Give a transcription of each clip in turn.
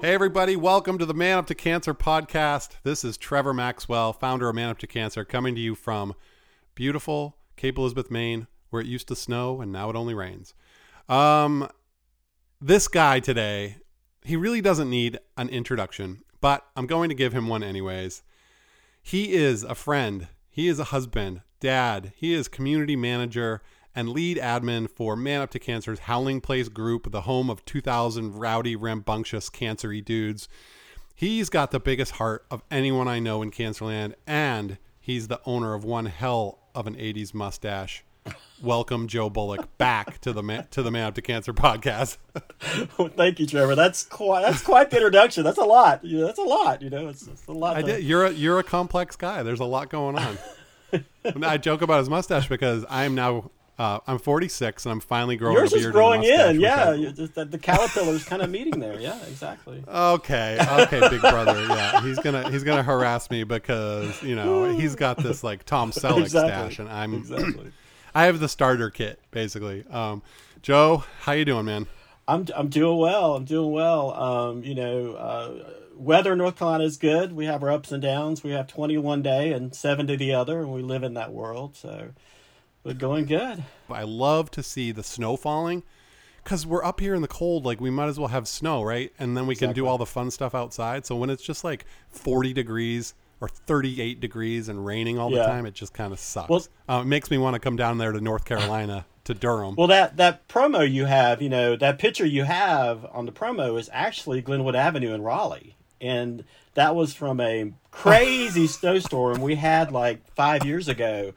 Hey, everybody, welcome to the Man Up to Cancer podcast. This is Trevor Maxwell, founder of Man Up to Cancer, coming to you from beautiful Cape Elizabeth, Maine, where it used to snow and now it only rains. Um, this guy today, he really doesn't need an introduction, but I'm going to give him one anyways. He is a friend, he is a husband, dad, he is community manager and lead admin for Man Up to Cancer's Howling Place group, the home of 2,000 rowdy, rambunctious, cancery dudes. He's got the biggest heart of anyone I know in Cancerland, and he's the owner of one hell of an 80s mustache. Welcome, Joe Bullock, back to the man, to the Man Up to Cancer podcast. well, thank you, Trevor. That's quite that's quite the introduction. That's a lot. You know, that's a lot. You know, it's, it's a lot. I to- did. You're a you're a complex guy. There's a lot going on. I joke about his mustache because I am now uh, I'm 46 and I'm finally growing. Yours a is beard growing and a mustache, in. Yeah, just, the, the caterpillar's kind of meeting there. Yeah, exactly. Okay, okay, big brother. Yeah, he's gonna he's gonna harass me because you know he's got this like Tom Selleck Exactly. stash, and I'm Exactly. I have the starter kit basically. Um, Joe, how you doing, man? I'm I'm doing well. I'm doing well. Um, you know, uh, weather in North Carolina is good. We have our ups and downs. We have 21 day and 70 the other, and we live in that world. So we're going good. I love to see the snow falling because we're up here in the cold. Like we might as well have snow, right? And then we can do all the fun stuff outside. So when it's just like 40 degrees or 38 degrees and raining all the Yeah. time, it just kind of sucks. Well- uh, it makes me want to come down there to North Carolina to Durham. Well, that that promo you have, you know, that picture you have on the promo is actually Glenwood Avenue in Raleigh, and that was from a crazy snowstorm we had like five years ago.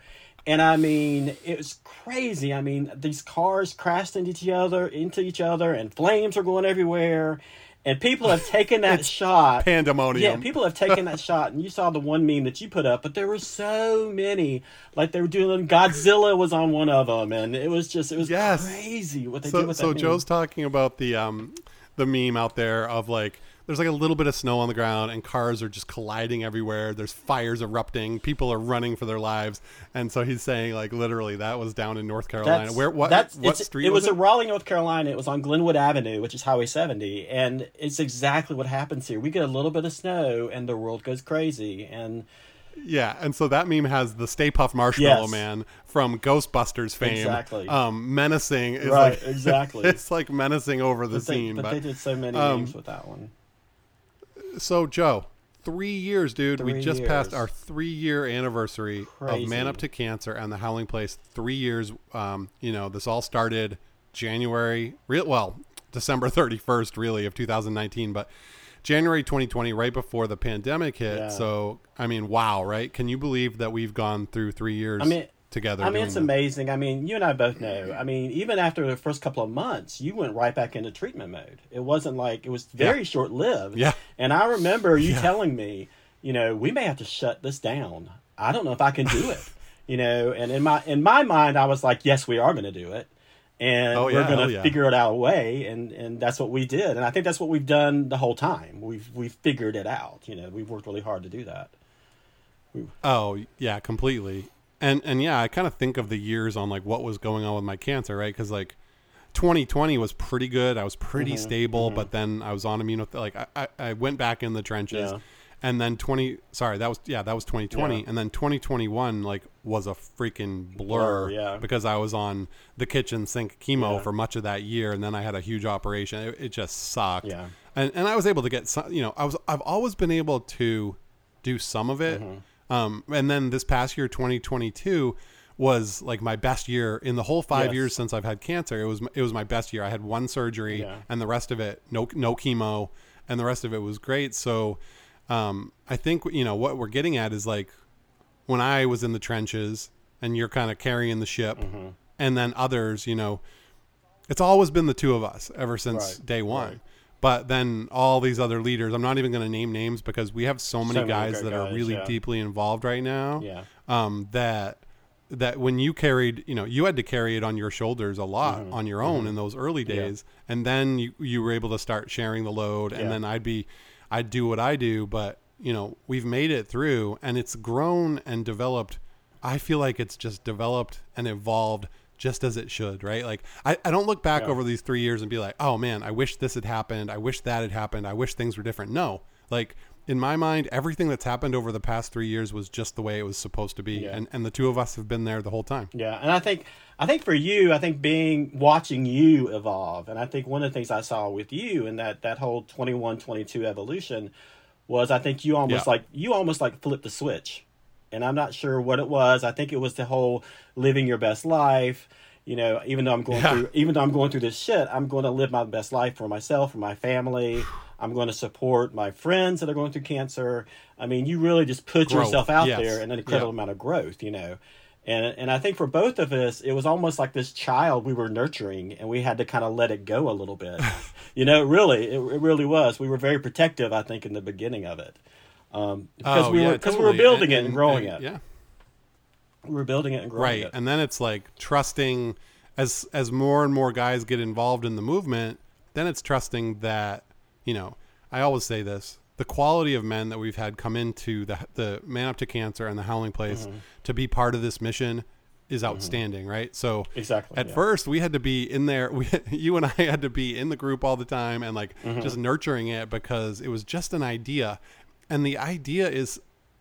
And I mean, it was crazy. I mean, these cars crashed into each other, into each other, and flames are going everywhere. And people have taken that shot. Pandemonium. Yeah, people have taken that shot, and you saw the one meme that you put up, but there were so many. Like they were doing, Godzilla was on one of them, and it was just, it was Yes. crazy what they so did with so that meme. Joe's talking about the um the meme out there of like there's like a little bit of snow on the ground and cars are just colliding everywhere. There's fires erupting. People are running for their lives. And so he's saying like literally that was down in North Carolina. That's, Where what that's, what street It was, was in Raleigh, North Carolina. It was on Glenwood Avenue, which is Highway 70, and it's exactly what happens here. We get a little bit of snow, and the world goes crazy. And Yeah, and so that meme has the Stay Puft Marshmallow Yes. Man from Ghostbusters fame, Exactly. um, menacing. Is Right, like, exactly. it's like menacing over the but they, scene. but But, they did so many um, memes with that one. So Joe, three years, dude. we Three just passed our three-year anniversary of Man Up to Cancer and the Howling Place. Three years. Um, you know, this all started January. Real well, December thirty-first, really, of 2019, but. January 2020, right before the pandemic hit. Yeah. So, I mean, wow, right? Can you believe that we've gone through three years I mean- together? I mean, it's this? amazing. I mean, you and I both know. I mean, even after the first couple of months, you went right back into treatment mode. It wasn't like it was very Yeah. short lived. Yeah. And I remember you Yeah. telling me, you know, we may have to shut this down. I don't know if I can do it. you know, and in my in my mind, I was like, yes, we are going to do it. And Oh, we're going to oh, yeah. figure it out a way, and, and that's what we did, and I think that's what we've done the whole time. We've we've figured it out. You know, we've worked really hard to do that. Oh yeah, completely. And and yeah, I kind of think of the years on like what was going on with my cancer, right? Because like 2020 was pretty good. I was pretty Mm-hmm, stable, but then I was on immuno. Like I, I, I went back in the trenches, Yeah. and then 20. Sorry, that was yeah, that was 2020, Yeah. and then 2021 like was a freaking blur, Blur, yeah. because I was on the kitchen sink chemo for much of that year, and then I had a huge operation. It, it just sucked. Yeah. and and I was able to get some. You know, I was I've always been able to do some of it. Mm-hmm. Um, and then this past year, 2022, was like my best year in the whole five Yes. years since I've had cancer. It was it was my best year. I had one surgery, Yeah. and the rest of it no no chemo, and the rest of it was great. So, um, I think you know what we're getting at is like when I was in the trenches, and you're kind of carrying the ship, Mm-hmm. and then others, you know, it's always been the two of us ever since Right, day one. right. But then all these other leaders, I'm not even going to name names because we have so many many guys great that are really yeah. deeply involved right now. Yeah. Um, that that when you carried, you know, you had to carry it on your shoulders a lot Mm-hmm. on your own in those early days, and then you you were able to start sharing the load, and Yeah. then I'd be, I'd do what I do, but you know, we've made it through, and it's grown and developed. I feel like it's just developed and evolved just as it should, right? Like I, I don't look back Yeah. over these three years and be like, oh man, I wish this had happened. I wish that had happened. I wish things were different. No, like in my mind, everything that's happened over the past three years was just the way it was supposed to be, Yeah. and and the two of us have been there the whole time. Yeah, and I think I think for you, I think being watching you evolve, and I think one of the things I saw with you in that that whole 21, 22 evolution was I think you almost Yeah. like you almost like flipped the switch, and I'm not sure what it was. I think it was the whole living your best life. You know, even though I'm going Yeah. through even though I'm going through this shit, I'm going to live my best life for myself, for my family. I'm going to support my friends that are going through cancer. I mean, you really just put Growth, yourself out yes. there in an incredible Yeah. amount of growth, you know. And and I think for both of us, it was almost like this child we were nurturing, and we had to kind of let it go a little bit. you know, really, it, it really was. We were very protective, I think, in the beginning of it, um, because Oh, we yeah, were because we were totally. building it and growing and- it. Yeah. We were building it and growing it. right it. and then it's like trusting as as more and more guys get involved in the movement then it's trusting that you know i always say this the quality of men that we've had come into the the man up to cancer and the howling place Mm-hmm. to be part of this mission is outstanding right so Exactly, at yeah. first we had to be in there we, you and i had to be in the group all the time and like Mm-hmm. just nurturing it because it was just an idea and the idea is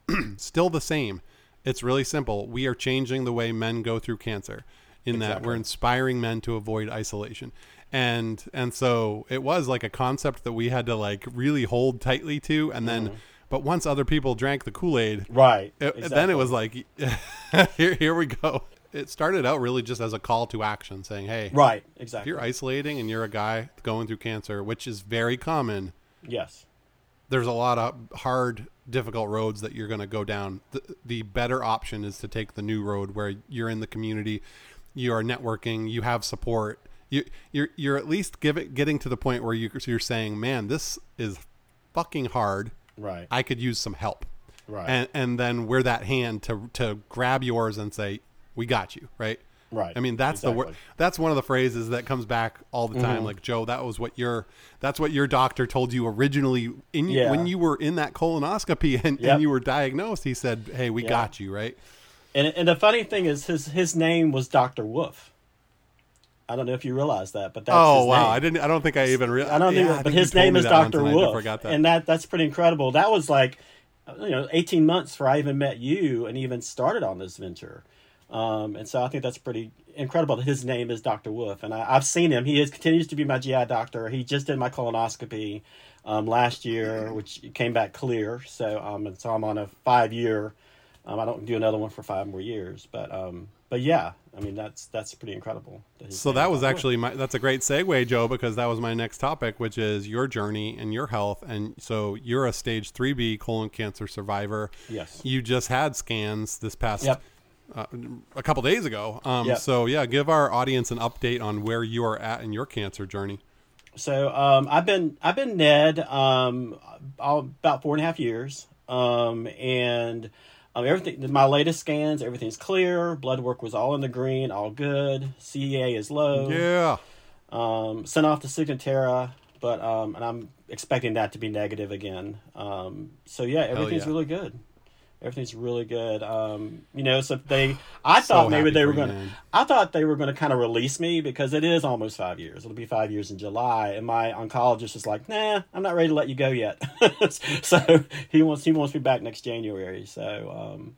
still the same. It's really simple. We are changing the way men go through cancer in that we're inspiring men to avoid isolation. And and so it was like a concept that we had to like really hold tightly to and then mm-hmm. but once other people drank the Kool-Aid, Right. it, exactly. then it was like here here we go. It started out really just as a call to action saying, "Hey, right. if Exactly. you're isolating and you're a guy going through cancer, which is very common, yes. There's a lot of hard, difficult roads that you're going to go down. The, the better option is to take the new road where you're in the community, you are networking, you have support. You, you're you're at least give it, getting to the point where you, you're saying, "Man, this is fucking hard. Right. I could use some help." right. And and then we're that hand to to grab yours and say, "We got you." Right. Right. I mean, that's the word. That's one of the phrases that comes back all the Mm-hmm. time. Like Joe, that was what your that's what your doctor told you originally in Yeah. when you were in that colonoscopy and, Yep. and you were diagnosed. He said, "Hey, we Yeah. got you." Right? And and the funny thing is, his his name was Doctor Wolf. I don't know if you realize that, but that's oh wow! I didn't. I don't think I even realized. I don't yeah, think, I but his name is Doctor and I Wolf, forgot that. and that that's pretty incredible. That was like, you know, eighteen months before I even met you and even started on this venture. Um, and so I think that's pretty incredible that his name is Doctor Wolf, and I, I've seen him. He is continues to be my GI doctor. He just did my colonoscopy um, last year, which came back clear. So um, and so I'm on a five year. Um, I don't do another one for five more years, but um, but yeah, I mean that's that's pretty incredible. his So that was actually my. That's a great segue, Joe, because that was my next topic, which is your journey and your health. And so you're a stage three B colon cancer survivor. Yes. You just had scans this past Yep. Uh, a couple days ago. Um, Yep. So yeah, give our audience an update on where you are at in your cancer journey. So um, I've been I've been NED um, all, about four and a half years, um, and um, everything. My latest scans, everything's clear. Blood work was all in the green, all good. CEA is low. Yeah. Um, sent off to Signatera, but um, and I'm expecting that to be negative again. Um, so yeah, everything's yeah. really good. Everything's really good. Um, you know, so they, I So thought maybe they were going to. I thought they were going to kind of release me because it is almost five years. It'll be five years in July, and my oncologist is like, "Nah, I'm not ready to let you go yet." so he wants he wants me back next January. So, um,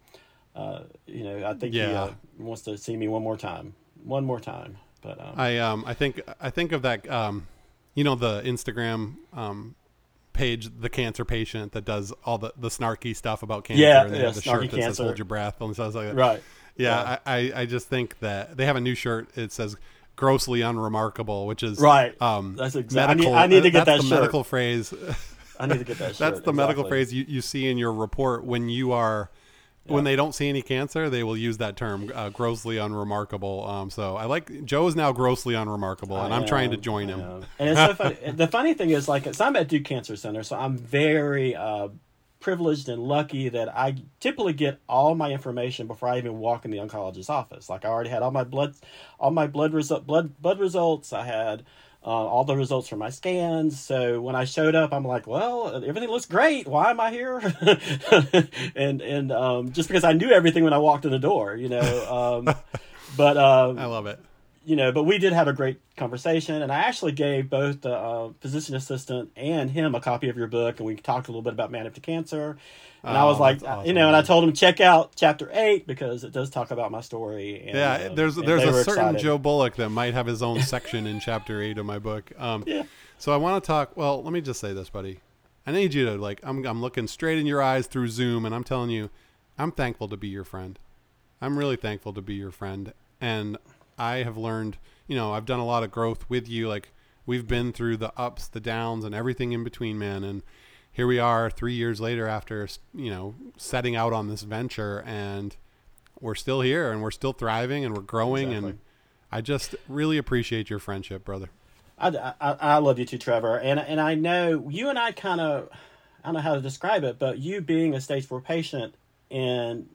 uh, you know, I think he uh, wants to see me one more time, one more time. But um, I um I think I think of that um you know the Instagram um page the cancer patient that does all the the snarky stuff about cancer Yeah, they yeah, have the shirt that says hold your breath and stuff like that. right, Yeah, I, I I just think that they have a new shirt it says grossly unremarkable which is Right. um That's exact- I I need to get that medical phrase I need to get that. that's the medical phrase you, you see in your report when you are when they don't see any cancer, they will use that term, uh, grossly unremarkable. Um, so I like Joe is now grossly unremarkable, and I I'm trying to join I him. am. And it's so funny. the funny thing is, like, so I'm at Duke Cancer Center, so I'm very uh, privileged and lucky that I typically get all my information before I even walk in the oncologist's office. Like, I already had all my blood, all my blood result, blood blood results. I had. Uh, all the results from my scans. So when I showed up, I'm like, well, everything looks great. Why am I here? and and um, just because I knew everything when I walked in the door, you know. Um, but um, I love it. you know, but we did have a great conversation, and I actually gave both the uh, physician assistant and him a copy of your book, and we talked a little bit about man up to cancer. And I Oh, was like, awesome, you know, and I told him check out chapter eight because it does talk about my story. And, Yeah, uh, there's there's a certain excited. Joe Bullock that might have his own section in chapter eight of my book. Um, Yeah. So I want to talk. Well, let me just say this, buddy. I need you to like. I'm I'm looking straight in your eyes through Zoom, and I'm telling you, I'm thankful to be your friend. I'm really thankful to be your friend, and I have learned. You know, I've done a lot of growth with you. Like we've been through the ups, the downs, and everything in between, man. And here we are, three years later, after you know setting out on this venture, and we're still here, and we're still thriving, and we're growing, and I just really appreciate your friendship, brother. I, I, I love you too, Trevor, and and I know you and I kind of I don't know how to describe it, but you being a stage four patient and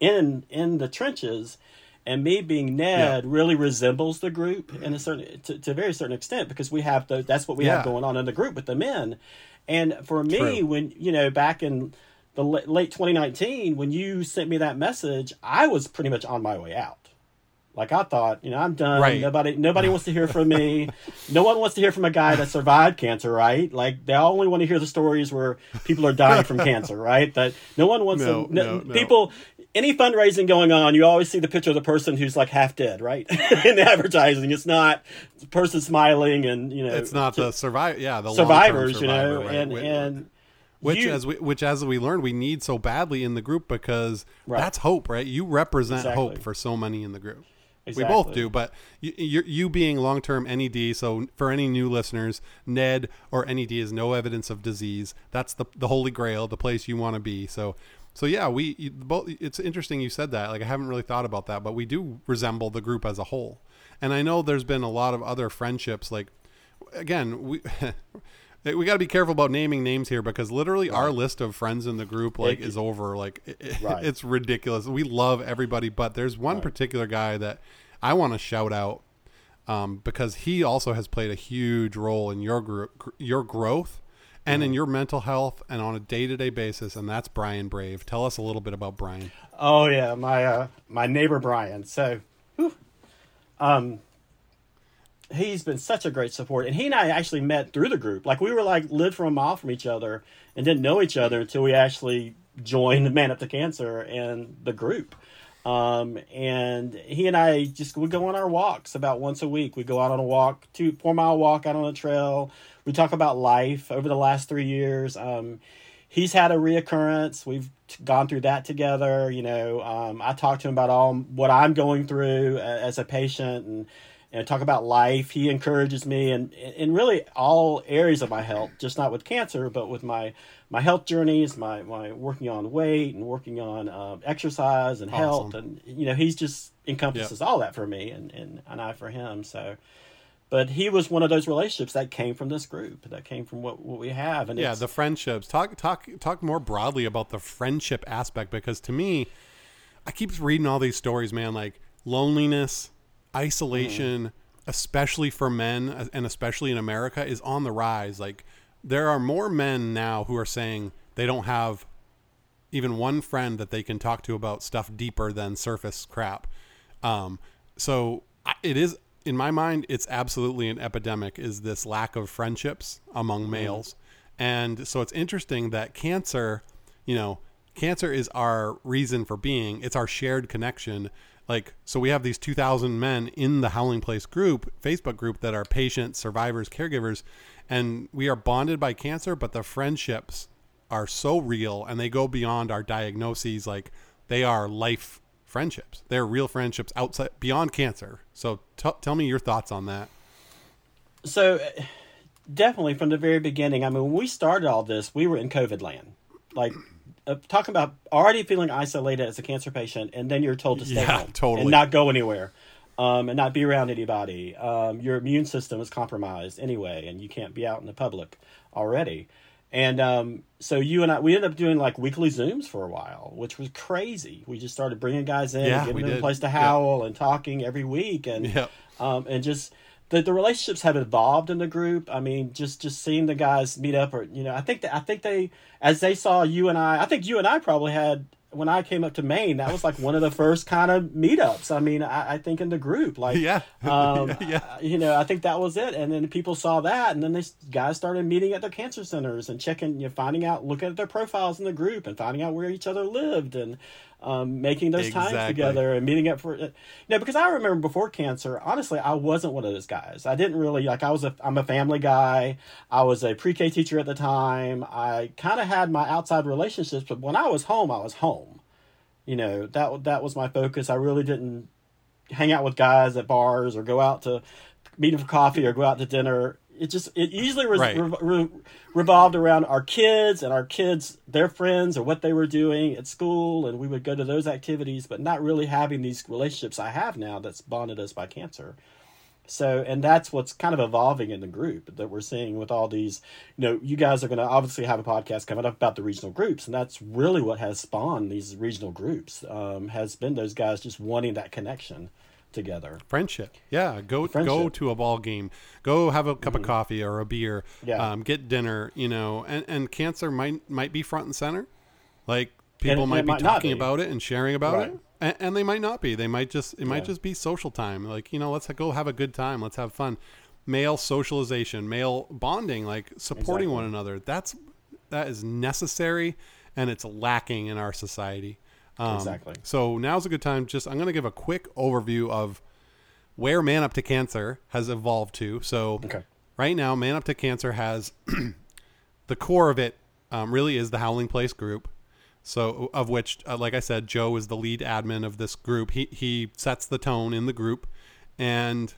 in in the trenches, and me being NED really resembles the group in a certain to, to a very certain extent because we have the that's what we Yeah. have going on in the group with the men, and for me True. when you know back in the la- late 2019 when you sent me that message, I was pretty much on my way out. Like I thought, you know, I'm done. Right. Nobody, nobody wants to hear from me. no one wants to hear from a guy that survived cancer, right? Like they only want to hear the stories where people are dying from cancer, right? That no one wants No, to. no, no. People, any fundraising going on, you always see the picture of the person who's like half dead, right? In advertising, it's not the person smiling and you know, It's not the survive. Yeah, the survivors, long-term you know, right? and Wh- and which you- as we which as we learned we need so badly in the group because Right. that's hope, right? You represent Exactly. hope for so many in the group. We both do, but you, you, you being long term NED. So for any new listeners, NED or NED is no evidence of disease. That's the the holy grail, the place you want to be. So. So yeah, we you, both. It's interesting you said that. Like I haven't really thought about that, but we do resemble the group as a whole. And I know there's been a lot of other friendships. Like again, we we got to be careful about naming names here because literally our list of friends in the group like It- is over. Like it, Right. it's ridiculous. We love everybody, but there's one particular guy that I want to shout out um, because he also has played a huge role in your gr- gr- your growth and Mm-hmm. in your mental health and on a day to day basis. And that's Brian Brave. Tell us a little bit about Brian. Oh yeah, my uh, my neighbor Brian. So, whew, um, he's been such a great support, and he and I actually met through the group. Like we were like lived from a mile from each other and didn't know each other until we actually joined Man Up to Cancer and the group. Um, and he and I just would go on our walks about once a week. We go out on a walk, two four mile walk out on a trail. We talk about life over the last three years. Um, he's had a reoccurrence. We've gone through that together. You know, um, I talked to him about all what I'm going through a- as a patient and and talk about life. He encourages me and in really all areas of my health, just not with cancer, but with my my health journeys, my my working on weight and working on um, exercise and health, and you know, he's just encompasses all that for me and and and I for him. So. But he was one of those relationships that came from this group, that came from what, what we have, and Yeah, the friendships. Talk talk talk more broadly about the friendship aspect because to me, I keep reading all these stories, man, like loneliness, isolation, especially for men uh, and especially in America is on the rise. Like there are more men now who are saying they don't have even one friend that they can talk to about stuff deeper than surface crap. Um, so it is in my mind, it's absolutely an epidemic. Is this lack of friendships among males, and so it's interesting that cancer, you know, cancer is our reason for being. It's our shared connection. Like so, we have these two thousand men in the Howling Place group, Facebook group, that are patients, survivors, caregivers, and we are bonded by cancer, but the friendships are so real and they go beyond our diagnoses. Like they are life friendships. They're real friendships outside beyond cancer. So t- tell me your thoughts on that. So uh, definitely from the very beginning i mean when we started all this we were in covid land. Like uh, talking about already feeling isolated as a cancer patient, and then you're told to stay Yeah, home totally. and not go anywhere, um, and not be around anybody. Um, your immune system is compromised anyway, and you can't be out in the public already. And um, so you and I, we ended up doing like weekly Zooms for a while, which was crazy. We just started bringing guys in, Yeah, and giving them a place to Yep. howl, and talking every week, and Yep. um, and just the, the relationships have evolved in the group. I mean, just just seeing the guys meet up, or you know, I think that I think they as they saw you and I, I think you and I probably had when I came up to Maine, that was like one of the first kind of meetups. I mean, I, I think in the group, like Yeah. um, Yeah. you know, I think that was it. And then people saw that, and then they guys started meeting at their cancer centers and checking, you know, finding out, looking at their profiles in the group and finding out where each other lived and um, making those times together and meeting up for. You know, because I remember before cancer, honestly, I wasn't one of those guys. I didn't really like. I was a, I'm a family guy. I was a pre-K teacher at the time. I kind of had my outside relationships, but when I was home, I was home. You know, that that was my focus. I really didn't hang out with guys at bars or go out to meet them for coffee or go out to dinner. It just it usually was Right. re- re- revolved around our kids and our kids their friends or what they were doing at school, and we would go to those activities, but not really having these relationships I have now that's bonded us by cancer. So, and that's what's kind of evolving in the group that we're seeing with all these. You know, you guys are going to obviously have a podcast coming up about the regional groups, and that's really what has spawned these regional groups. Um, has been those guys just wanting that connection together. friendship yeah go go Friendship. Mm-hmm. to a ball game go have a cup of coffee or a beer Yeah. um, get dinner you know and, and cancer might might be front and center like people And might be might talking be. about it and sharing about Right. it and, and they might not be they might just it might just be social time like you know let's go have a good time let's have fun male socialization male bonding like supporting Exactly. one another that's that is necessary and it's lacking in our society um, Exactly. so now's a good time. Just I'm going to give a quick overview of where Man Up to Cancer has evolved to. So Okay. right now, Man Up to Cancer has the core of it um, really is the Howling Place group. So of which, uh, like I said, Joe is the lead admin of this group. He he sets the tone in the group, and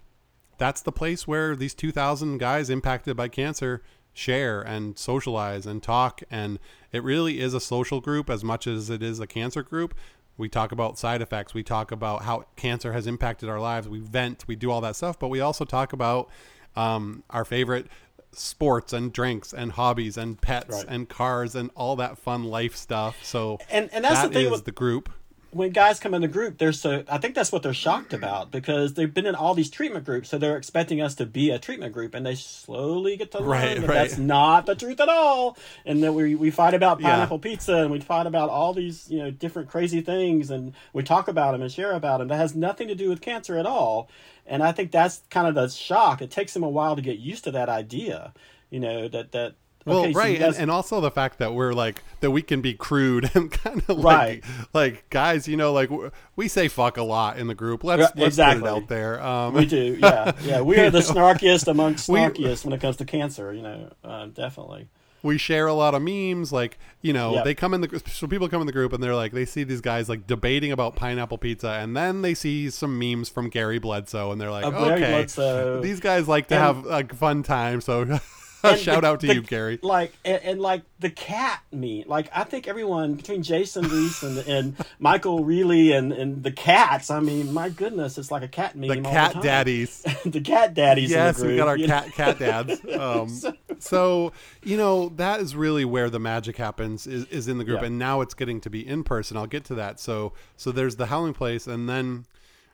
that's the place where these 2,000 guys impacted by cancer share and socialize and talk. And it really is a social group as much as it is a cancer group. We talk about side effects. We talk about how cancer has impacted our lives. We vent. We do all that stuff. But we also talk about um, our favorite sports and drinks and hobbies and pets Right. and cars and all that fun life stuff. So And- and that's the thing is with- the group. When guys come in the group, they're so I think that's what they're shocked about because they've been in all these treatment groups, so they're expecting us to be a treatment group, and they slowly get to learn Right, that right. that's not the truth at all, and that we we fight about Yeah. pineapple pizza and we fight about all these you know different crazy things, and we talk about them and share about them. That has nothing to do with cancer at all, and I think that's kind of the shock. It takes them a while to get used to that idea, you know that that. Well, okay, right, guys- and, and also the fact that we're like that we can be crude and kind of Right. like like guys, you know, like we say fuck a lot in the group. Let's let's exactly. out there. Um, We do, yeah, yeah. We are the snarkiest amongst We- snarkiest when it comes to cancer. You know, uh, definitely. we share a lot of memes. Like you know, Yep. they come in the so people come in the group and they're like they see these guys like debating about pineapple pizza, and then they see some memes from Gary Bledsoe, and they're like, okay, these guys like to And- have a fun time. So shout the- out to the- you, Gary. Like and, and like the cat meme. Like I think everyone between Jason Reese and and Michael Reilly and and the cats. I mean, my goodness, it's like a cat meme. The cat time. daddies. the cat daddies. yes, in the group, we got our you know? cat cat dads. Um, so you know that is really where the magic happens is, is in the group, Yeah. and now it's getting to be in person. I'll get to that. So so there's the Howling Place, and then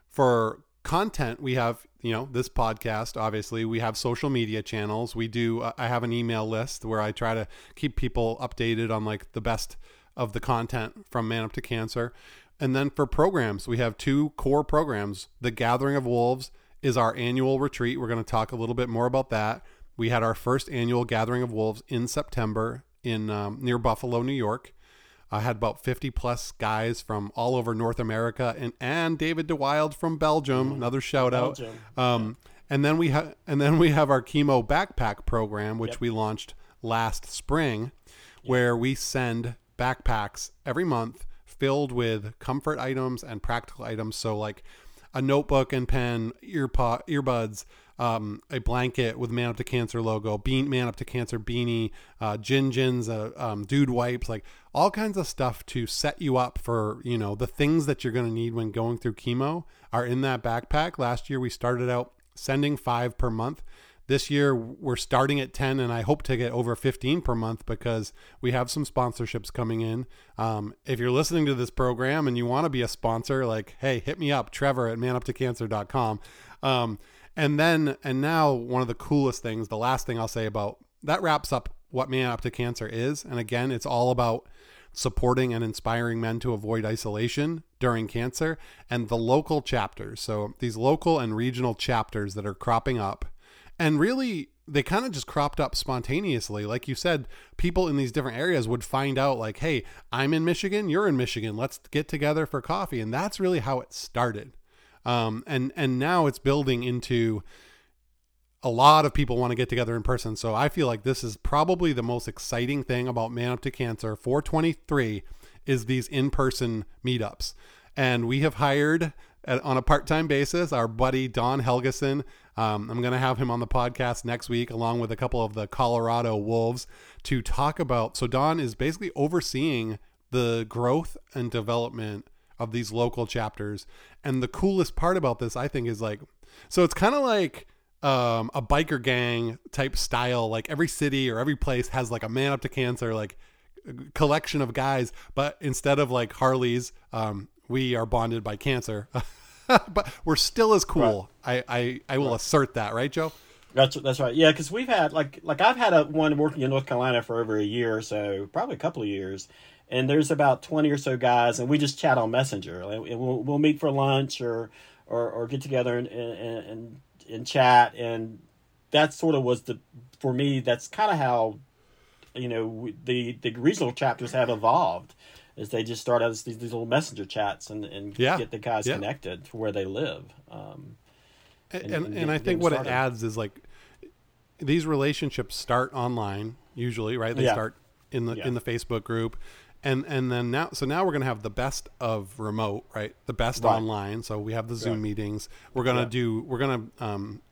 for content we have you know this podcast obviously. We have social media channels. We do uh, i have an email list where i try to keep people updated on like the best of the content from man up to cancer. And then for programs we have two core programs. The gathering of wolves is our annual retreat. We're going to talk a little bit more about that. We had our first annual gathering of wolves in september in um, near buffalo new york I had about 50 plus guys from all over North America and, and David DeWild from Belgium, another shout out. Belgium. Um, and then we have and then we have our chemo backpack program, which we launched last spring, where we send backpacks every month filled with comfort items and practical items. So like a notebook and pen, ear earbuds, um, a blanket with Man Up to Cancer logo, Bean Man Up to Cancer beanie, uh, Gin Gins, uh, um, Dude wipes, like all kinds of stuff to set you up for you know the things that you're going to need when going through chemo are in that backpack. Last year we started out sending five per month. This year we're starting at 10 and I hope to get over 15 per month because we have some sponsorships coming in. Um, if you're listening to this program and you want to be a sponsor, like, hey, hit me up, Trevor at manuptocancer.com. Um, and then, and now one of the coolest things, the last thing I'll say about that wraps up what Man Up to Cancer is. And again, it's all about supporting and inspiring men to avoid isolation during cancer and the local chapters. So these local and regional chapters that are cropping up and really they kind of just cropped up spontaneously like you said people in these different areas would find out like hey i'm in michigan you're in michigan let's get together for coffee and that's really how it started um, and and now it's building into a lot of people want to get together in person. So i feel like this is probably the most exciting thing about man up to cancer. 423 is these in-person meetups. And we have hired at, on a part-time basis our buddy don helgeson. Um, i'm going to have him on the podcast next week along with a couple of the colorado wolves to talk about so don is basically overseeing the growth and development of these local chapters and the coolest part about this i think is like so it's kind of like um, a biker gang type style like every city or every place has like a man up to cancer like collection of guys but instead of like harleys um, we are bonded by cancer but we're still as cool. Right. I, I, I will right. assert that, right, Joe? That's that's right. Yeah, because we've had like like I've had a one working in North Carolina for over a year or so, probably a couple of years, and there's about twenty or so guys, and we just chat on Messenger. We'll we'll meet for lunch or or, or get together and, and and and chat, and that sort of was the for me. That's kind of how you know the the regional chapters have evolved is they just start as these, these little messenger chats and, and yeah. get the guys yeah. connected to where they live. Um, and, and, and, and I think what started. it adds is like these relationships start online usually, right? They yeah. start in the in the Facebook group. And and then now so now we're going to have the best of remote, right? The best right. online. So we have the Zoom right. meetings. We're going to do we're going to um,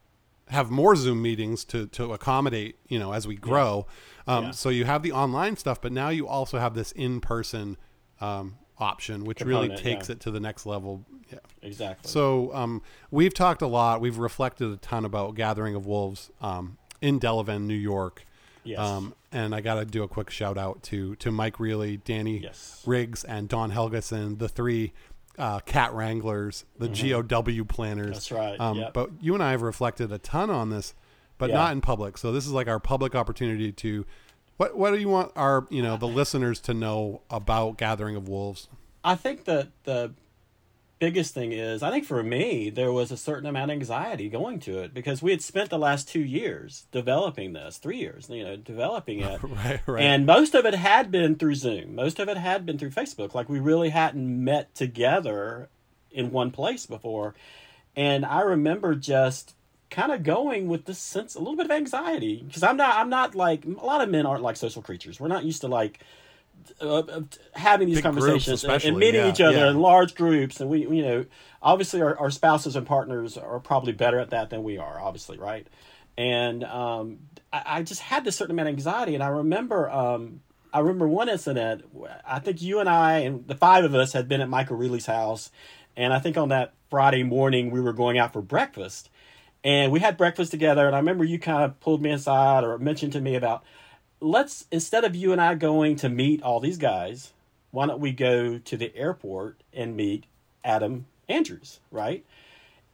have more Zoom meetings to to accommodate, you know, as we grow. Um, so you have the online stuff, but now you also have this in person um, option, which Component, really takes yeah. it to the next level. Yeah, exactly. So um, we've talked a lot. We've reflected a ton about Gathering of Wolves um, in Delevan, New York. Yes. Um, and I got to do a quick shout out to to Mike Reilly, Danny yes. Riggs, and Don Helgeson, the three uh, cat wranglers, the mm-hmm. GOW planners. That's right. Um, yep. But you and I have reflected a ton on this, but yeah. not in public. So this is like our public opportunity to what What do you want our you know the listeners to know about Gathering of Wolves? I think that the biggest thing is I think for me there was a certain amount of anxiety going to it because we had spent the last two years developing this, three years, you know, developing it, right, right. and most of it had been through Zoom, most of it had been through Facebook. Like we really hadn't met together in one place before, and I remember just kind of going with this sense, a little bit of anxiety, because I'm not, I'm not like a lot of men aren't like social creatures. We're not used to like uh, having these Big conversations and, and, meeting yeah, each other yeah. in large groups, and we, you know, obviously our, our spouses and partners are probably better at that than we are, obviously, right? And um, I, I, just had this certain amount of anxiety, and I remember. Um, I remember one incident. I think you and I and the five of us had been at Michael Reilly's house, and I think on that Friday morning we were going out for breakfast, and we had breakfast together and i remember you kind of pulled me aside or mentioned to me about let's instead of you and i going to meet all these guys why don't we go to the airport and meet adam andrews right?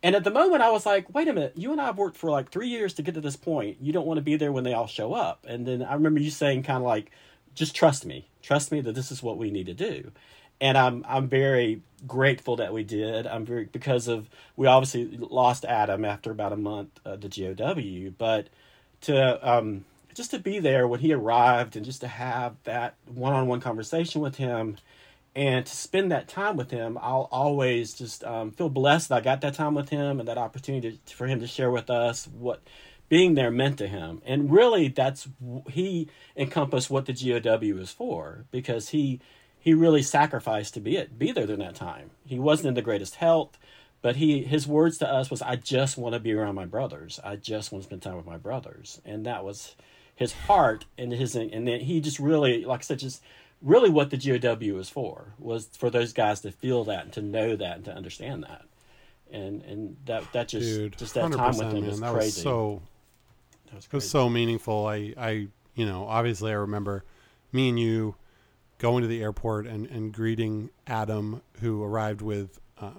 And at the moment i was like wait a minute you and i have worked for like three years to get to this point. You don't want to be there when they all show up. And then i remember you saying kind of like just trust me. Trust me that this is what we need to do. And I'm I'm very grateful that we did. I'm very because of we obviously lost Adam after about a month uh, to GOW, but to um, just to be there when he arrived and just to have that one-on-one conversation with him and to spend that time with him, I'll always just um, feel blessed that I got that time with him and that opportunity to, for him to share with us what being there meant to him. And really, that's he encompassed what the GOW is for because he he really sacrificed to be it, be there during that time. He wasn't in the greatest health, but he his words to us was, "I just want to be around my brothers. I just want to spend time with my brothers," and that was his heart and his and then he just really like I said just really what the GOW was for was for those guys to feel that and to know that and to understand that and and that that just Dude, just that time with him man, is that crazy. was so that was it was so meaningful. I, I, you know, obviously I remember me and you going to the airport and, and greeting Adam, who arrived with uh,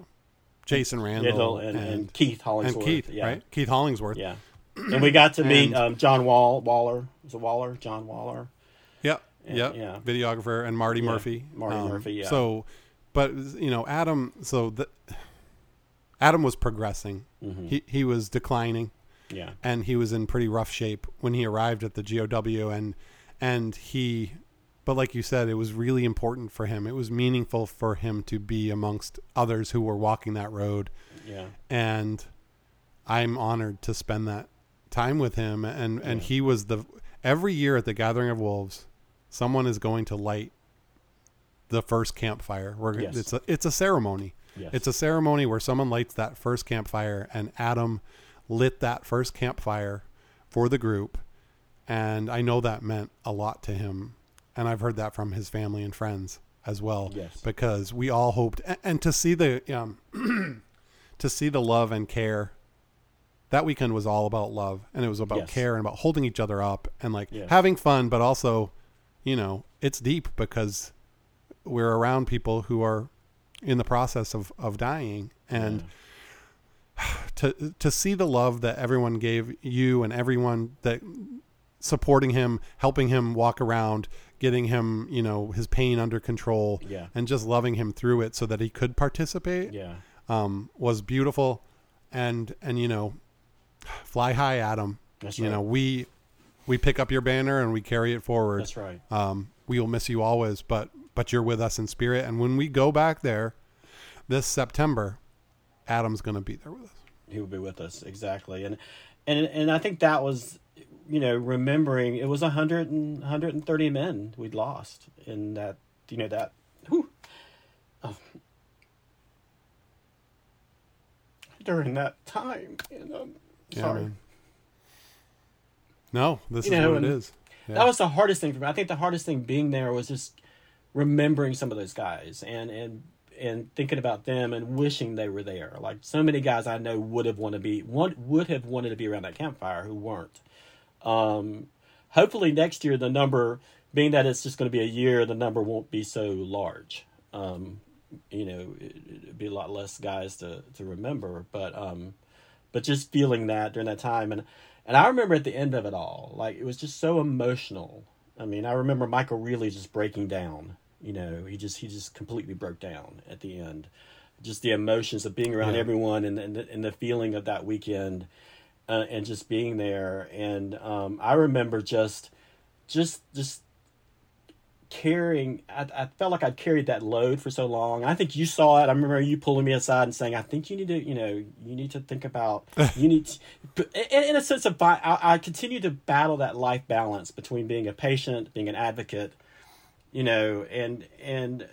Jason Randall and, and, and, Keith and Keith, yeah. right? Keith Hollingsworth. Yeah. And we got to meet um, John Wall Waller. Was it Waller? John Waller. Yep. And- Yep. yeah. Videographer and Marty Yeah, Murphy. Um, Marty Murphy, yeah. So, but you know, Adam. So the Adam was progressing. Mhm. He he was declining. Yeah. and he was in pretty rough shape when he arrived at the GOW and and he but like you said it was really important for him it was meaningful for him to be amongst others who were walking that road Yeah. and I'm honored to spend that time with him and and he was the every year at the gathering of wolves someone is going to light the first campfire We're, Yes. it's a it's a ceremony Yes. it's a ceremony where someone lights that first campfire, and Adam lit that first campfire for the group. And I know that meant a lot to him. And I've heard that from his family and friends as well. Yes. Because we all hoped, and, and to see the, um, to see the love and care. That weekend was all about love, and it was about Yes. care and about holding each other up and like Yes. having fun, but also, you know, it's deep because we're around people who are in the process of, of dying and to to see the love that everyone gave you and everyone that supporting him helping him walk around getting him you know his pain under control Yeah. and just loving him through it so that he could participate Yeah. um, was beautiful and and you know fly high adam That's you right. know we we pick up your banner and we carry it forward That's right. um, we will miss you always, but but you're with us in spirit. And when we go back there this September, Adam's going to be there with us. He will be with us exactly, and and and I think that was, you know, remembering it was a hundred and hundred and thirty men we'd lost in that, you know, that. Whew, oh. during that time, and um, Yeah, sorry. man. No, this You is know, what it is. Yeah. That was the hardest thing for me. I think the hardest thing being there was just remembering some of those guys and and and thinking about them and wishing they were there. Like so many guys I know would have wanted to be one would have wanted to be around that campfire who weren't. Um, hopefully next year the number, being that it's just going to be a year, the number won't be so large. Um, you know, it, it'd be a lot less guys to to remember, but um, but just feeling that during that time and and I remember at the end of it all, like it was just so emotional. I mean, I remember Michael Reilly just breaking down. You know, he just he just completely broke down at the end. Just the emotions of being around Yeah. everyone and and the, and the feeling of that weekend, uh, and just being there. And um, I remember just just just carrying I, I felt like I'd carried that load for so long. I think you saw it. I remember you pulling me aside and saying, I think you need to, you know, you need to think about, you need to, in, in a sense of, I, I continue to battle that life balance between being a patient, being an advocate, you know, and, and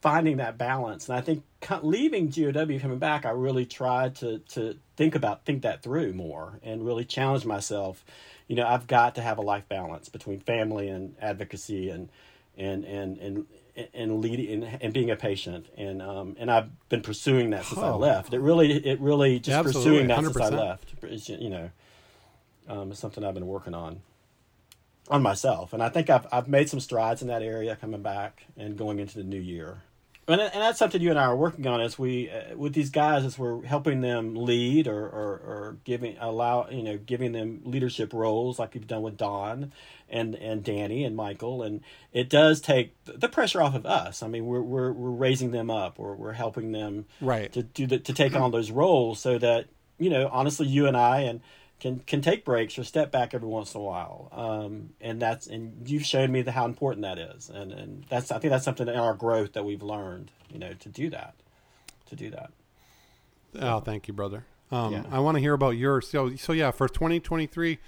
finding that balance. And I think leaving GOW coming back, I really tried to, to think about, think that through more and really challenge myself. You know, I've got to have a life balance between family and advocacy and, and, and, and, and leading and, and being a patient. And, um, and I've been pursuing that since I Oh. left. It really, it really just Absolutely, pursuing that since I 100%. left. It's, you know, um, it's something I've been working on on myself, and I think I've I've made some strides in that area coming back and going into the new year. And, and that's something you and I are working on as we uh, with these guys as we're helping them lead or, or, or giving allow you know giving them leadership roles like we've done with Don and and Danny and Michael and it does take the pressure off of us. I mean we're we're, we're raising them up or we're helping them Right. to do the, to take on those roles so that you know honestly you and I and can can take breaks or step back every once in a while um, and that's and you've shown me the, how important that is and and that's I think that's something in our growth that we've learned you know to do that to do that Oh, thank you, brother. Um, Yeah. I want to hear about your so so yeah for 2023.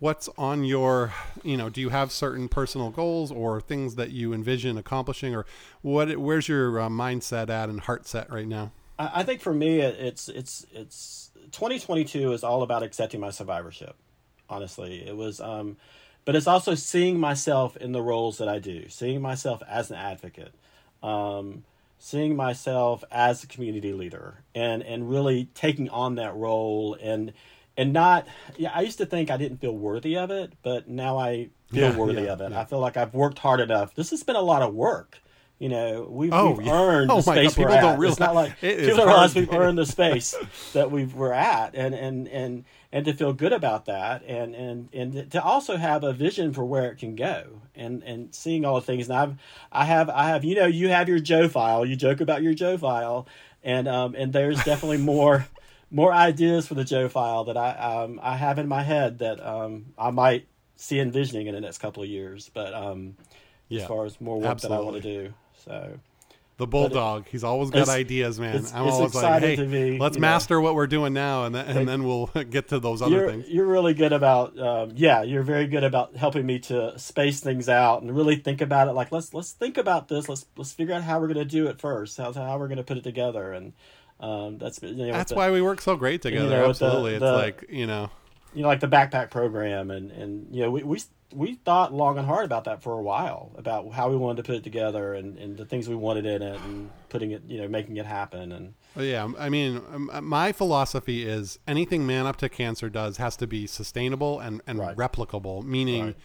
What's on your you know? Do you have certain personal goals or things that you envision accomplishing, or what? Where's your uh, mindset at and heart set right now? I, I think for me, it, it's it's it's 2022 is all about accepting my survivorship. Honestly, it was. Um, but it's also seeing myself in the roles that I do, seeing myself as an advocate, um, seeing myself as a community leader, and and really taking on that role and and not. Yeah, I used to think I didn't feel worthy of it, but now I feel Yeah, worthy yeah, of it. yeah. I feel like I've worked hard enough. This has been a lot of work. You know, we've, Oh, we've yeah. earned Oh the God, space we're people don't at. realize- it's not like it people don't realize we've earned the space that we we're at, and and and and to feel good about that, and and and to also have a vision for where it can go, and and seeing all the things. And I've I have I have you know you have your Joe file. You joke about your Joe file, and um and there's definitely more. More ideas for the Joe file that I um, I have in my head that um, I might see envisioning in the next couple of years, but um, Yeah, as far as more work that I want to do. So The bulldog. He's always got ideas, man. it's- I'm it's always like, hey, be, let's you know. master what we're doing now, and then, and then we'll get to those other you're things. you're really good about um, yeah you're very good about helping me to space things out and really think about it like let's let's think about this let's let's figure out how we're going to do it first how how we're going to put it together and um, that's you know, That's the- why we work so great together. know, with the- Absolutely, the- it's like you know, you know like the backpack program and and you know we we we thought long and hard about that for a while about how we wanted to put it together and and the things we wanted in it and putting it you know making it happen and Yeah, I mean, um, my philosophy is anything Man Up to Cancer does has to be sustainable and, and Right. replicable, meaning, Right.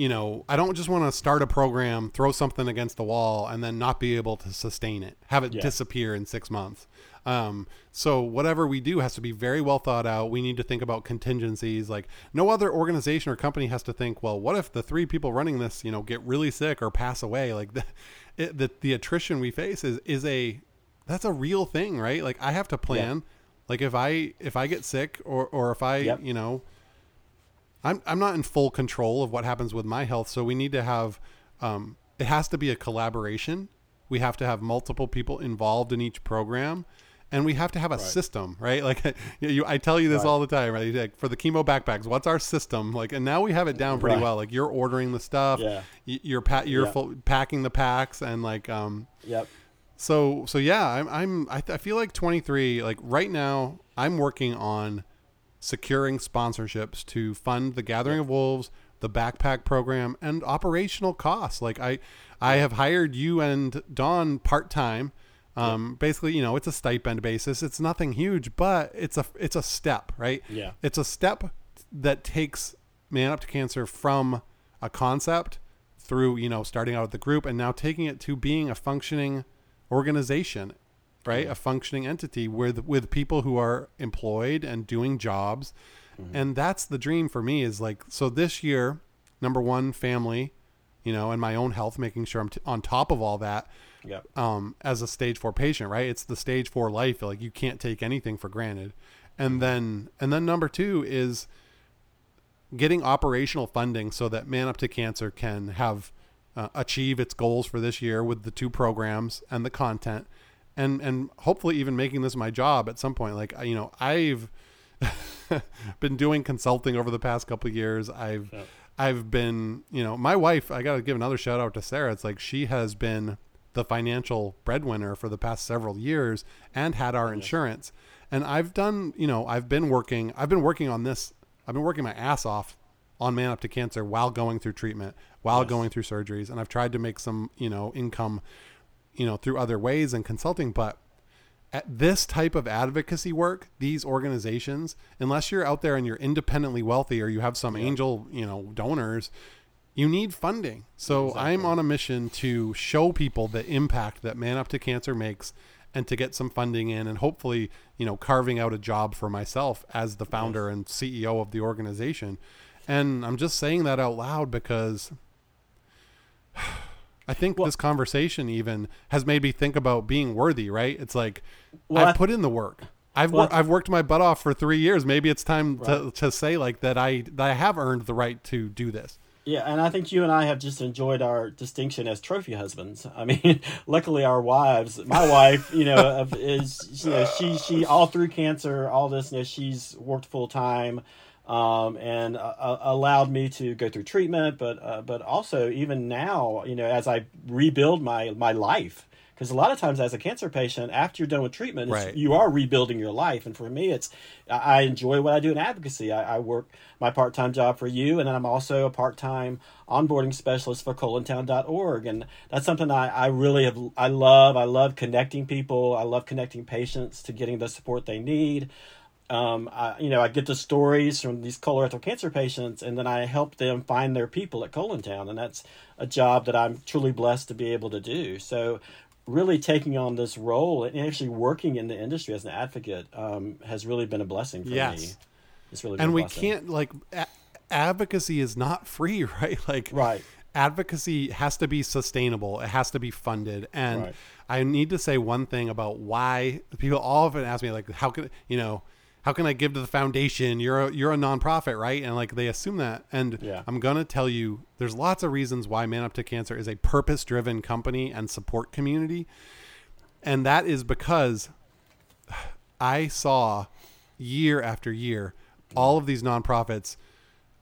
You know, I don't just want to start a program, throw something against the wall, and then not be able to sustain it, have it Yeah. disappear in six months. Um, so whatever we do has to be very well thought out. We need to think about contingencies. Like no other organization or company has to think, well, what if the three people running this, you know, get really sick or pass away? Like the, it, the, the attrition we face is, is a, that's a real thing, right? Like I have to plan. Like if I if I get sick or or if I Yep. you know I'm I'm not in full control of what happens with my health, so we need to have um, it has to be a collaboration. We have to have multiple people involved in each program, and we have to have a system, right? Like you, you, I tell you this Right. all the time, right? Like for the chemo backpacks, what's our system? Like, and now we have it down pretty Right. well. Like you're ordering the stuff, Yeah. you're pa- you're Yeah. full, packing the packs, and like um, yep so so yeah, I'm I'm I, th- I feel like 23 like right now I'm working on securing sponsorships to fund the Gathering of Wolves, the backpack program and operational costs. Like I I have hired you and Dawn part-time. Um basically, you know, it's a stipend basis. It's nothing huge, but it's a it's a step, right? Yeah. It's a step that takes Man Up to Cancer from a concept through, you know, starting out with the group and now taking it to being a functioning organization, right? A functioning entity with with people who are employed and doing jobs. And that's the dream for me is like so this year, number 1 family, you know, and my own health making sure I'm t- on top of all that yep um, as a stage four patient, right? It's the stage four life. Like you can't take anything for granted. And then, and then number two is getting operational funding so that Man Up to Cancer can have uh, achieve its goals for this year with the two programs and the content, and and hopefully even making this my job at some point. Like you know, I've been doing consulting over the past couple of years. I've Yep. I've been, you know, my wife, I got to give another shout out to Sarah. It's like she has been the financial breadwinner for the past several years and had our insurance. And I've done, you know, I've been working, I've been working on this, I've been working my ass off on Man Up to Cancer while going through treatment, while Yes. going through surgeries. And I've tried to make some, you know, income, you know, through other ways and consulting. But at this type of advocacy work, these organizations, unless you're out there and you're independently wealthy or you have some angel, you know, donors, you need funding. So I'm on a mission to show people the impact that Man Up to Cancer makes and to get some funding in and hopefully, you know, carving out a job for myself as the founder and CEO of the organization. And I'm just saying that out loud because I think Well- this conversation even has made me think about being worthy, right? It's like Well, I've put in the work. I've Well, wor- I've worked my butt off for 3 years. Maybe it's time to to say like that I that I have earned the right to do this. Yeah, and I think you and I have just enjoyed our distinction as trophy husbands. I mean, luckily our wives, my wife, you know, is you know she she all through cancer, all this, you know, she's worked full time, um, and uh, uh, allowed me to go through treatment, but uh, but also even now, you know, as I rebuild my my life. because a lot of times as a cancer patient, after you're done with treatment, Right. you are rebuilding your life. And for me, it's I I enjoy what I do in advocacy. I, I work my part time job for you, and then I'm also a part time onboarding specialist for colontown.org. And that's something I, I really have I love. I love connecting people. I love connecting patients to getting the support they need. Um, I, you know, I get the stories from these colorectal cancer patients, and then I help them find their people at Colon Town, and that's a job that I'm truly blessed to be able to do. So, really taking on this role and actually working in the industry as an advocate um, has really been a blessing for Yes. me. It's really been and we can't like a- advocacy is not free right like Right. advocacy has to be sustainable it has to be funded and Right. i need to say one thing about why people often ask me like how can you know how can i give to the foundation? You're a, you're a nonprofit right? And like they assume that. And Yeah. i'm gonna tell you there's lots of reasons why man up to cancer is a purpose driven company and support community. And that is because I saw year after year all of these nonprofits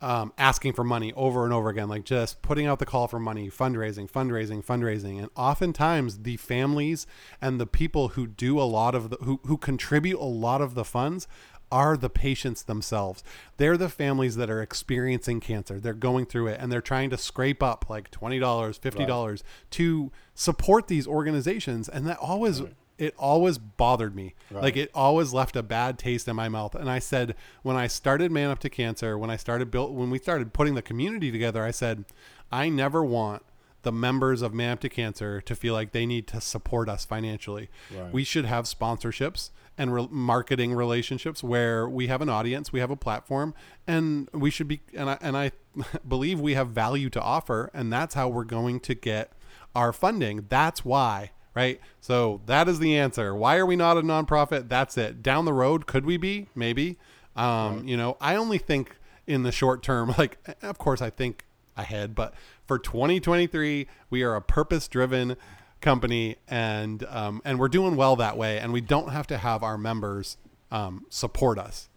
um, asking for money over and over again, like just putting out the call for money, fundraising, fundraising, fundraising, and oftentimes the families and the people who do a lot of the who who contribute a lot of the funds are the patients themselves. They're the families that are experiencing cancer. They're going through it and they're trying to scrape up like $20, $50 to support these organizations and that always it always bothered me. Like it always left a bad taste in my mouth. And I said, when I started Man Up to Cancer, when I started built, when we started putting the community together, I said, I never want the members of Man Up to Cancer to feel like they need to support us financially. Right. We should have sponsorships and re- marketing relationships where we have an audience, we have a platform, and we should be. And I and I believe we have value to offer, and that's how we're going to get our funding. That's why right? So that is the answer. Why are we not a nonprofit? That's it. Down the road, could we be? Maybe. Um, You know, I only think in the short term. Like, of course, I think ahead, but for 2023, we are a purpose-driven company, and um, and we're doing well that way. And we don't have to have our members um, support us.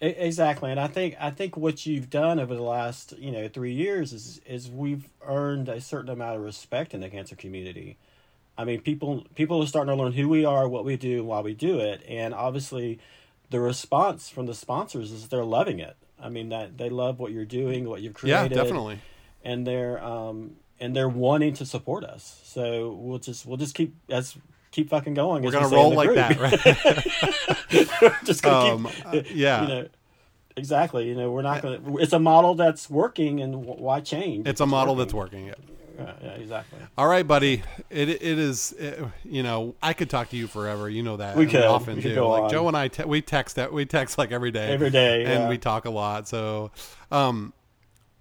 Exactly, and I think I think what you've done over the last you know three years is is we've earned a certain amount of respect in the cancer community. I mean, people people are starting to learn who we are, what we do, and why we do it, and obviously, the response from the sponsors is they're loving it. I mean, that they love what you're doing, what you've Yeah, created, definitely. and they're um and they're wanting to support us. So we'll just we'll just keep as keep fucking going. We're we gonna roll like group. that, right? just gonna Um, keep, uh, yeah. you know, exactly. You know, we're not going to. It's a model that's working, and why change? it's a model that's working. Yeah. Exactly. All right, buddy. It it is. It, you know, I could talk to you forever. You know that. We could. often We could do. like on. Joe and I, te- we text. That. We text like every day. Every day, and yeah. we talk a lot. So, um,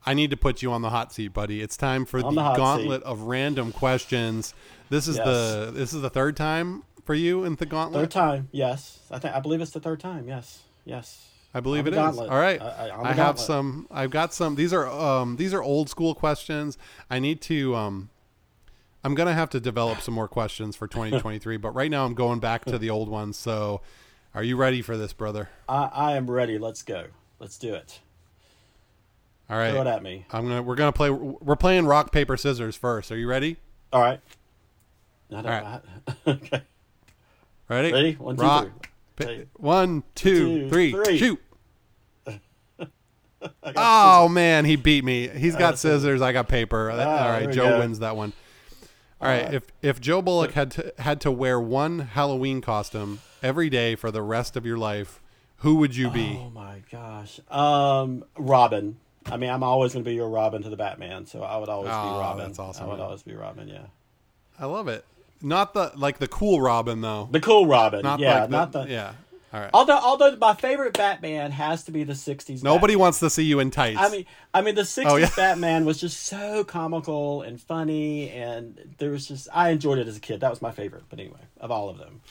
I need to put you on the hot seat, buddy. It's time for On the, the gauntlet of random questions. This is Yes. the this is the third time for you in the gauntlet. Third time, yes. I think I believe it's the third time. Yes, yes. I believe it is. All right. I- I- on I, the have some. I've got some. These are um these are old school questions. I need to um. I'm gonna have to develop some more questions for 2023, but right now I'm going back to the old ones. So, are you ready for this, brother? I, I am ready. Let's go. Let's do it. All right. Throw it at me. I'm gonna. We're gonna play. We're playing rock paper scissors first. Are you ready? All right. I don't, right. Okay. Ready? Ready? One, two, rock. three. Pa- Hey. One, two, Two, three. three. Shoot. Oh man, he beat me. He's got scissors. I got paper. Ah, All right, Joe go. wins that one. All right, Uh, if if Joe Bullock had to had to wear one Halloween costume every day for the rest of your life, who would you be? Oh my gosh. Um, Robin. I mean, I'm always going to be your Robin to the Batman, so I would always Oh, be Robin. that's awesome, I would man. always be Robin. Yeah, I love it. Not the like the cool Robin though. the cool Robin. Not yeah, like the, not the. yeah. All right. Although, although my favorite Batman has to be the '60s. Nobody Batman. wants to see you in tights. I mean, I mean, the '60s Oh, yeah. Batman was just so comical and funny, and there was just I enjoyed it as a kid. That was my favorite. But anyway, of all of them,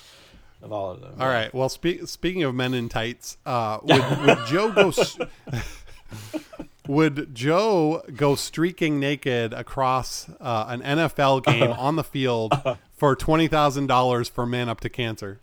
of all of them. All right. Well, spe- speaking of men in tights, uh, would, would Joe go? Would Joe go streaking naked across uh, an NFL game on the field for twenty thousand dollars for Man Up to Cancer?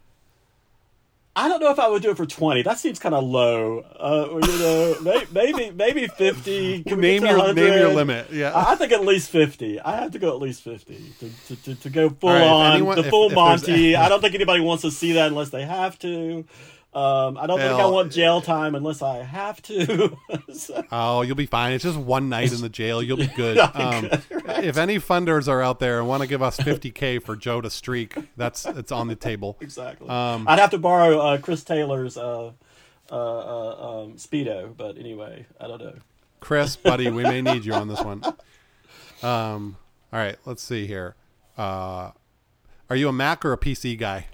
I don't know if I would do it for twenty. That seems kind of low. Uh, you know, may- maybe maybe fifty. Can name your name your limit. Yeah. I I think at least fifty. I have to go at least fifty to to, to, to go full right, on anyone- the full if Monty. I don't think anybody wants to see that unless they have to. Um, I don't think I want jail time unless I have to. So- Oh, you'll be fine. It's just one night in the jail. You'll be good. Um, If any funders are out there and want to give us 50k for Joe to streak, that's it's on the table. exactly. Um, I'd have to borrow uh, Chris Taylor's uh, uh, uh, um, speedo, but anyway, I don't know. Chris, buddy, we may need you on this one. Um, all right, let's see here. Uh, are you a Mac or a PC guy?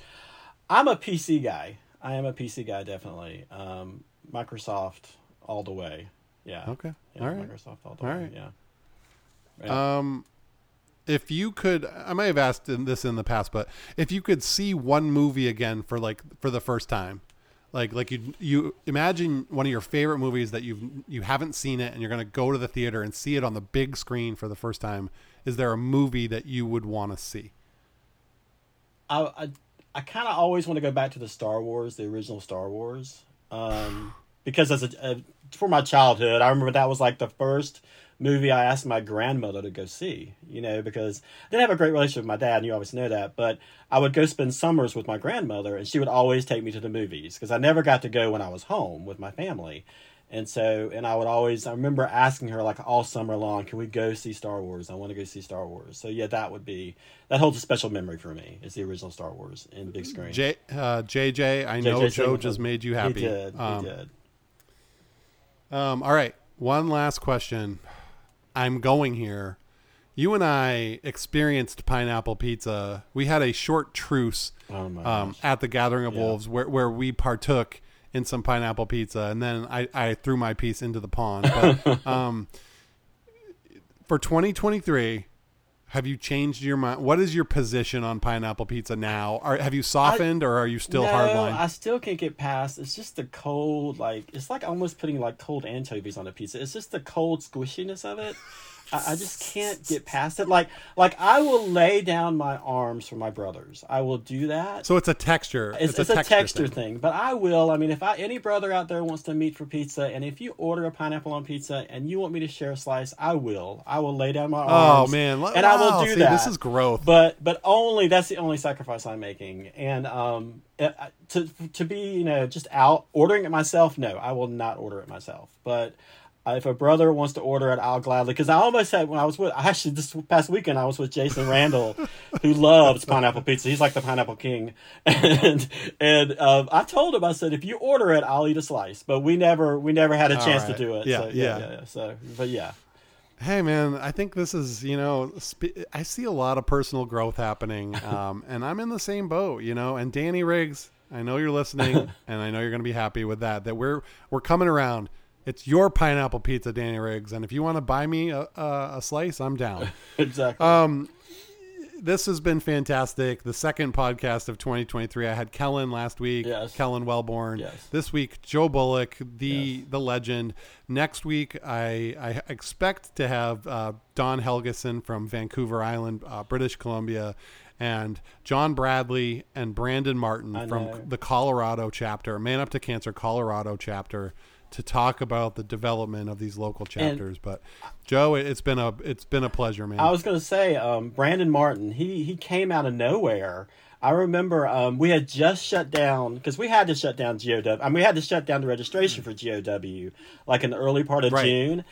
I'm a PC guy. I am a PC guy, definitely. Um, Microsoft all the way. Yeah. Okay. Yeah, All right. Microsoft all the All way. right. Yeah. Yeah. Um, if you could, I may have asked in this in the past, but if you could see one movie again for like for the first time, like like you you imagine one of your favorite movies that you've you haven't seen it and you're gonna go to the theater and see it on the big screen for the first time. Is there a movie that you would want to see? I I, I kind of always want to go back to the Star Wars, the original Star Wars, um, because as a, a for my childhood, I remember that was like the first movie I asked my grandmother to go see. You know, because I didn't have a great relationship with my dad, and you always know that. But I would go spend summers with my grandmother, and she would always take me to the movies because I never got to go when I was home with my family. And so, and I would always, I remember asking her like all summer long, can we go see Star Wars? I want to go see Star Wars. So yeah, that would be, that holds a special memory for me. Is the original Star Wars in big screen. J uh, JJ, I know JJ Joe Singleton. just made you happy. He did. Um, he did. Um, all right. One last question. I'm going here. You and I experienced pineapple pizza. We had a short truce Oh um, at the Gathering of Yeah. Wolves where, where we partook in some pineapple pizza, and then I, I threw my piece into the pond. But um, for 2023, have you changed your mind? What is your position on pineapple pizza now? Are, have you softened, or are you still no, hardline? I still can't get past. It's just the cold, like it's like almost putting like cold anchovies on a pizza. It's just the cold squishiness of it. I, I just can't get past it. Like, like I will lay down my arms for my brothers. I will do that. so it's a texture. It's, it's, a, texture texture thing. thing. but I will. I mean, if I any brother out there wants to meet for pizza, and if you order a pineapple on pizza and you want me to share a slice, I will. I will lay down my arms. Oh arms. man, and I will do see, that. This is growth. but but only that's the only sacrifice I'm making. And um, uh, to to be you know just out ordering it myself, no, I will not order it myself. But uh, if a brother wants to order it, I'll gladly. Because I almost had when I was with actually this past weekend I was with Jason Randall, who loves pineapple pizza. He's like the pineapple king, and and um, I told him I said if you order it, I'll eat a slice. But we never we never had a All chance right. to do it. Yeah, so, yeah. yeah, yeah. So but yeah. Hey man, I think this is you know sp- I see a lot of personal growth happening, um, and I'm in the same boat, you know. And Danny Riggs, I know you're listening, and I know you're going to be happy with that. That we're we're coming around. It's your pineapple pizza, Danny Riggs, and if you want to buy me a, a, a slice, I'm down. Exactly. Um, this has been fantastic. The second podcast of 2023. I had Kellen last week. Yes. Kellen Wellborn. Yes. This week, Joe Bullock, the Yes. the legend. Next week, I I expect to have uh, Don Helgeson from Vancouver Island, uh, British Columbia, and John Bradley and Brandon Martin from the Colorado chapter, Man Up to Cancer Colorado chapter. To talk about the development of these local chapters, but Joe, it- it's been a it's been a pleasure, man. I was going to say, um, Brandon Martin. He he came out of nowhere. I remember um, we had just shut down because we had to shut down GOW. I mean, we had to shut down the registration for GOW like in the early part of Right. June,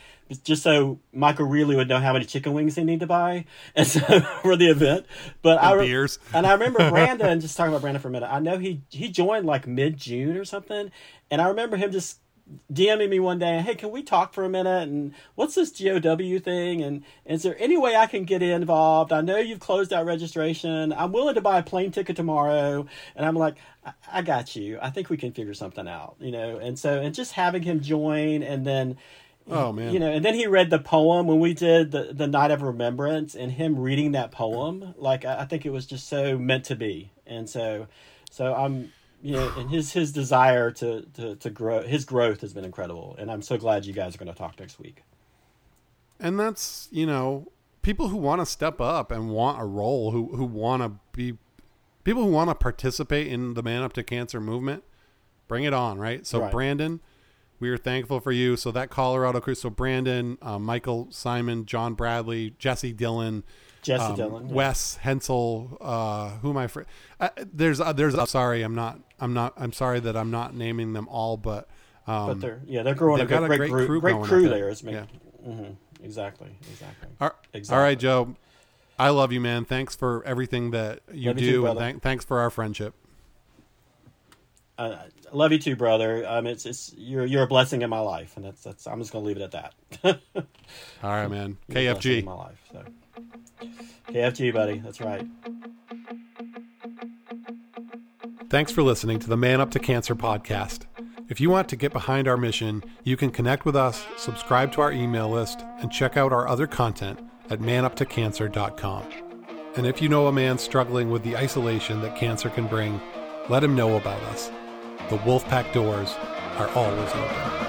just so Michael Reilly would know how many chicken wings he need to buy, and so for the event. But I re- beers. and I remember Brandon. just talking about Brandon for a minute. I know he he joined like mid June or something, and I remember him just DMing me one day, hey, can we talk for a minute? And what's this GOW thing? And is there any way I can get involved? I know you've closed out registration. I'm willing to buy a plane ticket tomorrow. And I'm like, I, I got you. I think we can figure something out, you know? And so, and just having him join and then, Oh man, you know, and then he read the poem when we did the, the Night of Remembrance and him reading that poem. Like, I, I think it was just so meant to be. And so, so I'm, you know, and his his desire to to to grow, his growth has been incredible, and I'm so glad you guys are going to talk next week. and that's you know people who want to step up and want a role who who want to be people who want to participate in the man up to cancer movement bring it on, right? So Right. Brandon, we are thankful for you. So that Colorado crew. So Brandon, uh, Michael Simon, John Bradley, Jesse Dillon, Jesse um, Dillon. yeah. Wes Hensel, uh, who am I? Fr- uh, there's uh, there's. Uh, sorry, I'm not. I'm not. I'm sorry that I'm not naming them all, but um, But they're yeah they're growing a they've got great, a great, great crew great crew there. there. It's Yeah. hmm Exactly. Exactly. All, Exactly. all right, Joe. I love you, man. Thanks for everything that you Love you do, too, and thank, thanks for our friendship. I, love you too, brother. Um, it's it's you're you're a blessing in my life, and that's that's I'm just gonna leave it at that. All right, man. You're a in KFG. my life. So KFG, buddy. That's right. Thanks for listening to the Man Up to Cancer podcast. If you want to get behind our mission, you can connect with us, subscribe to our email list, and check out our other content at manuptocancer.com. And if you know a man struggling with the isolation that cancer can bring, let him know about us. The Wolfpack doors are always open.